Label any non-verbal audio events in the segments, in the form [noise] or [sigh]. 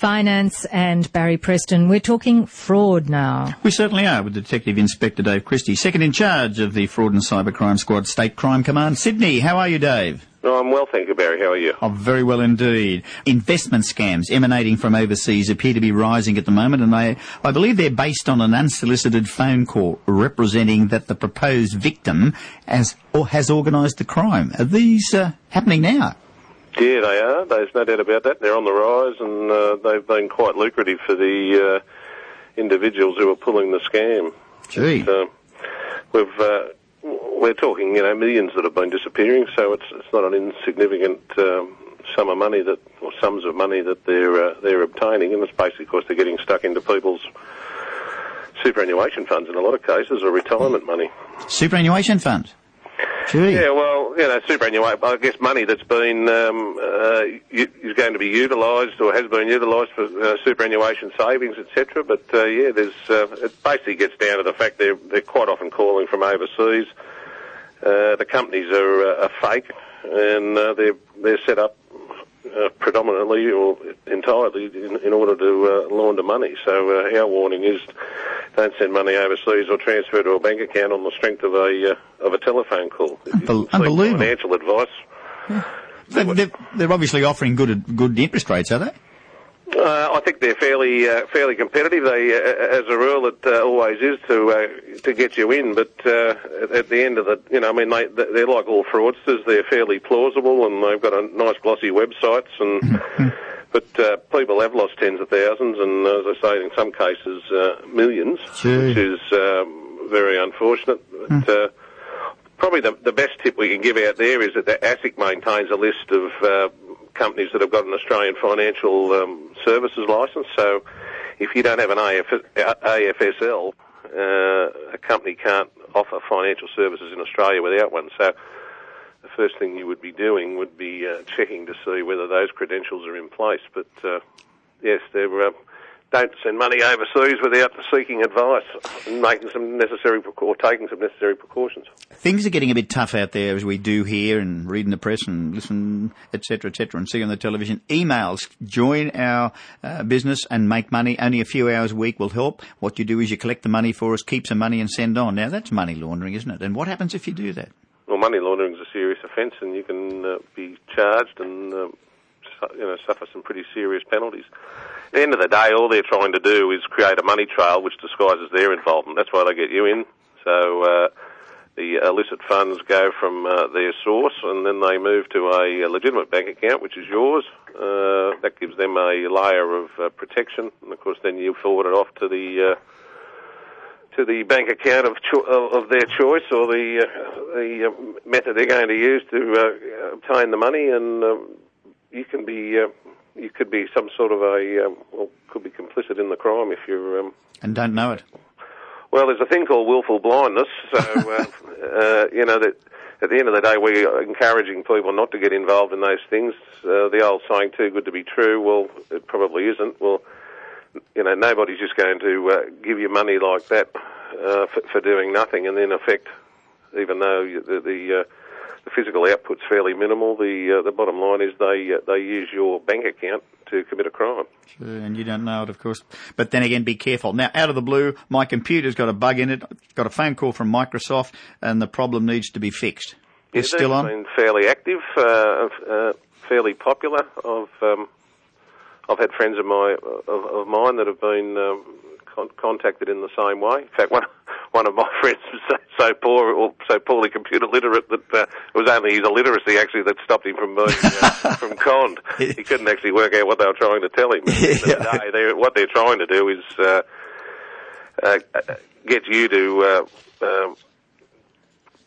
finance and Barry Preston. We're talking fraud now. We certainly are with Detective Inspector Dave Christie, second in charge of the Fraud and Cybercrime Squad State Crime Command. Sydney, how are you, Dave? No, I'm well, thank you, Barry. How are you? Oh, very well indeed. Investment scams emanating from overseas appear to be rising at the moment, and they, I believe they're based on an unsolicited phone call representing that the proposed victim has, or has organised the crime. Are these uh, happening now? Yeah, they are. There's no doubt about that. They're on the rise, and uh, they've been quite lucrative for the uh, individuals who are pulling the scam. Gee. So we've uh, we're talking, you know, millions that have been disappearing. So it's it's not an insignificant um, sum of money that, or sums of money that they're uh, they're obtaining, and it's basically because they're getting stuck into people's superannuation funds in a lot of cases, or retirement money. Superannuation fund? Gee. Yeah, well, you know, superannuation, I guess money that's been, um, uh, is going to be utilised or has been utilised for uh, superannuation savings, etc. But, uh, yeah, there's, uh, it basically gets down to the fact they're, they're quite often calling from overseas. Uh, the companies are, uh, are fake and, they're, they're set up, predominantly or entirely in, in order to, launder money. So, our warning is don't send money overseas or transfer to a bank account on the strength of a, uh, of a telephone call. Unbel- unbelievable. Financial advice. They're, they're, they're obviously offering good good interest rates, are they? Uh, I think they're fairly uh, fairly competitive. They, uh, as a rule, it uh, always is to uh, to get you in. But uh, at, at the end of the, you know, I mean, they they're like all fraudsters. They're fairly plausible, and they've got a nice glossy websites. And [laughs] but uh, people have lost tens of thousands, and as I say, in some cases, uh, millions, Gee. which is um, very unfortunate. But, uh, probably the, the best tip we can give out there is that the ASIC maintains a list of uh, companies that have got an Australian financial um, services licence. So if you don't have an AF, AFSL, uh, a company can't offer financial services in Australia without one. So the first thing you would be doing would be uh, checking to see whether those credentials are in place. But uh, yes, they're. Uh, don't send money overseas without seeking advice and making some necessary or taking some necessary precautions. Things are getting a bit tough out there, as we do hear and read in the press and listen, etc., etc., and see on the television. Emails join our uh, business and make money. Only a few hours a week will help. What you do is you collect the money for us, keep some money, and send on. Now that's money laundering, isn't it? And what happens if you do that? Well, money laundering is a serious offence, and you can uh, be charged and uh, su- you know suffer some pretty serious penalties. At the end of the day, all they're trying to do is create a money trail which disguises their involvement. That's why they get you in. So uh, the illicit funds go from uh, their source, and then they move to a, legitimate bank account, which is yours. Uh, that gives them a layer of uh, protection, and of course, then you forward it off to the uh, to the bank account of cho- of their choice or the uh, the uh, method they're going to use to uh, obtain the money, and um, you can be uh, you could be some sort of a um, well, could be complicit in the crime if you're. Um, And don't know it. well, there's a thing called willful blindness, so [laughs] uh, uh, you know that. At the end of the day, we are encouraging people not to get involved in those things. Uh, the old saying, "Too good to be true." Well, it probably isn't. Well, you know, nobody's just going to uh, give you money like that uh, for, for doing nothing, and in effect, even though the the, uh, the physical output's fairly minimal, the uh, the bottom line is they uh, they use your bank account to commit a crime. Sure, and you don't know it, of course. But then again, be careful. Now, out of the blue, my computer's got a bug in it. Got a phone call from Microsoft, and the problem needs to be fixed. It's Yeah, still on. Been fairly active, uh, uh, fairly popular. I've um, I've had friends of my of, of mine that have been um, con- contacted in the same way. In fact, one one of my [laughs] friends was so, so poor or so poorly computer literate that uh, it was only his illiteracy actually that stopped him from being uh, [laughs] from conned. He couldn't actually work out what they were trying to tell him. [laughs] At the end of the day, they're- what they're trying to do is uh, uh, get you to. Uh, um,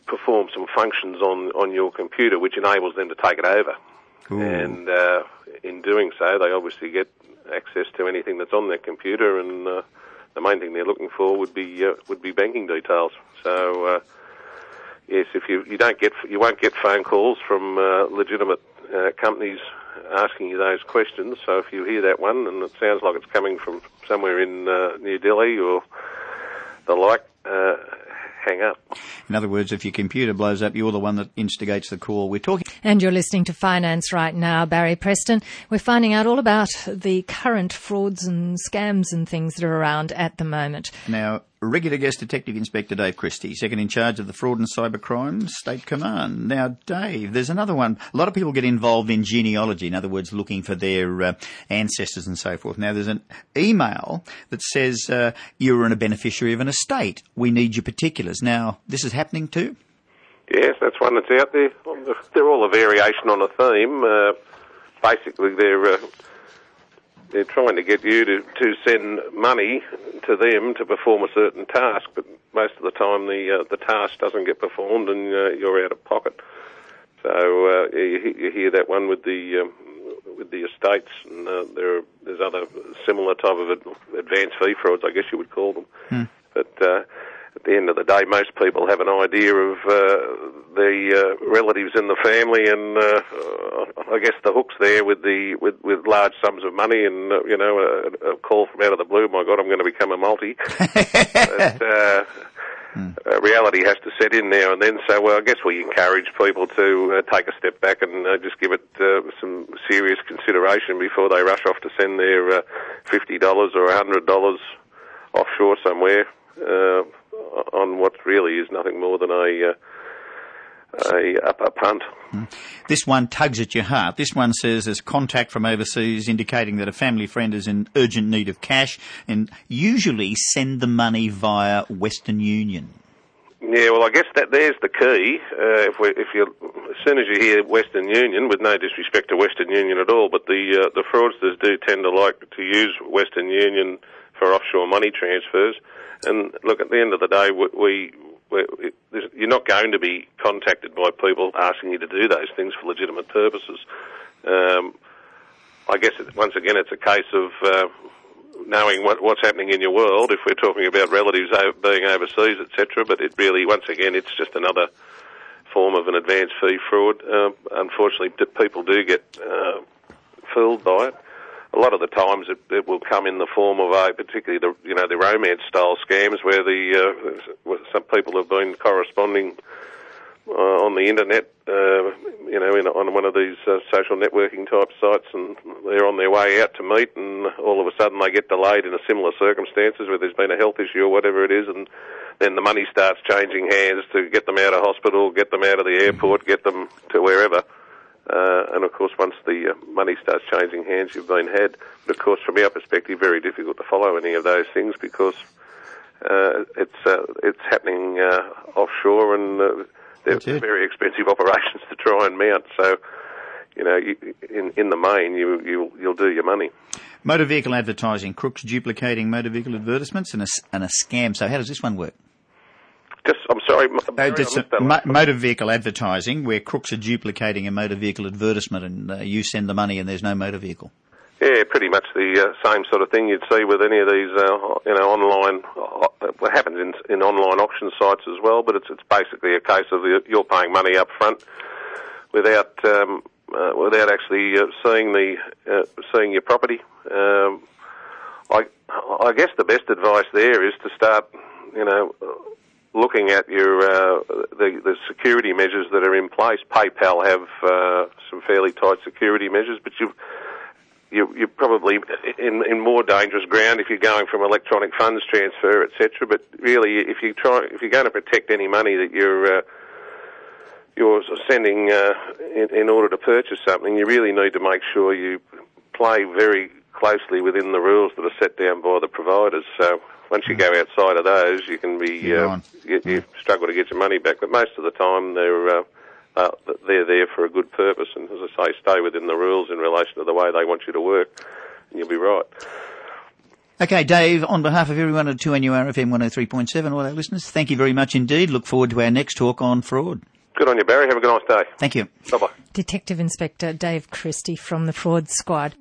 perform some functions on, on your computer which enables them to take it over. Ooh. And uh, in doing so, they obviously get access to anything that's on their computer, and uh, the main thing they're looking for would be uh, would be banking details. So uh, yes, if you you don't get you won't get phone calls from uh, legitimate uh, companies asking you those questions. So if you hear that one and it sounds like it's coming from somewhere in uh, New Delhi or the like, uh, hang up. In other words, if your computer blows up, you're the one that instigates the call. We're talking. And you're listening to Finance right now, Barry Preston. We're finding out all about the current frauds and scams and things that are around at the moment. Now, regular guest Detective Inspector Dave Christie, second in charge of the Fraud and Cybercrime State Command. Now, Dave, there's another one. A lot of people get involved in genealogy, in other words, looking for their uh, ancestors and so forth. Now, there's an email that says uh, you're a beneficiary of an estate. We need your particulars. Now, this is happening too? Yes, that's one that's out there. They're all a variation on a theme. Uh, basically, they're uh, they're trying to get you to, to send money to them to perform a certain task, but most of the time the uh, the task doesn't get performed and uh, you're out of pocket. So uh, you, you hear that one with the um, with the estates, and uh, there are, there's other similar type of advance fee frauds, I guess you would call them. Hmm. But uh, at the end of the day, most people have an idea of uh, the uh, relatives in the family, and uh, I guess the hooks there with the with, with large sums of money, and uh, you know, a, a call from out of the blue. My God, I'm going to become a multi. [laughs] but, uh, uh, reality has to set in now and then. So, well, I guess we encourage people to uh, take a step back and uh, just give it uh, some serious consideration before they rush off to send their uh, fifty dollars or a hundred dollars offshore somewhere uh, on what really is nothing more than a a, a punt. This one tugs at your heart. This one says there's contact from overseas indicating that a family friend is in urgent need of cash and usually send the money via Western Union. Yeah, well, I guess that there's the key. Uh, if we, if you, as soon as you hear Western Union, with no disrespect to Western Union at all, but the uh, the fraudsters do tend to like to use Western Union for offshore money transfers. And look, at the end of the day, we you're not going to be contacted by people asking you to do those things for legitimate purposes. Um, I guess it, once again, it's a case of uh, knowing what, what's happening in your world. If we're talking about relatives being overseas, etc., but it really, once again, it's just another form of an advance fee fraud. Uh, unfortunately, people do get uh, fooled by it. A lot of the times, it, it, will come in the form of a, particularly the you know the romance style scams, where the uh, some people have been corresponding uh, on the internet, uh, you know, in, on one of these uh, social networking type sites, and they're on their way out to meet, and all of a sudden they get delayed in a similar circumstances where there's been a health issue or whatever it is, and then the money starts changing hands to get them out of hospital, get them out of the airport, get them to wherever. Uh, and of course, once the uh, money starts changing hands, you've been had. But of course, from our perspective, very difficult to follow any of those things because uh, it's it's happening offshore and they're very expensive [laughs] operations to try and mount. So, you know, you, in in the main, you you you'll do your money. Motor vehicle advertising, crooks duplicating motor vehicle advertisements, and a and a scam. So, how does this one work? Just, I'm sorry. uh, mo- motor vehicle advertising, where crooks are duplicating a motor vehicle advertisement, and uh, you send the money, and there's no motor vehicle. Yeah, pretty much the uh, same sort of thing you'd see with any of these, uh, you know, online. Uh, what happens in, in online auction sites as well, but it's it's basically a case of you're paying money up front without um, uh, without actually uh, seeing the uh, seeing your property. Um, I I guess the best advice there is to start, you know looking at your uh, the, the security measures that are in place. PayPal have uh, some fairly tight security measures, but you you you're probably in in more dangerous ground if you're going from electronic funds transfer, etc. But really, if you try if you're going to protect any money that you're uh, you're sending uh, in, in order to purchase something, you really need to make sure you play very closely within the rules that are set down by the providers. So once you go outside of those, you can be uh, you, you struggle to get your money back. But most of the time, they're uh, uh, they're there for a good purpose, and as I say, stay within the rules in relation to the way they want you to work, and you'll be right. Okay, Dave, on behalf of everyone at 2NURFM 103.7, all our listeners, thank you very much indeed. Look forward to our next talk on fraud. Good on you, Barry. Have a good nice day. Thank you. Bye bye. Detective Inspector Dave Christie from the Fraud Squad.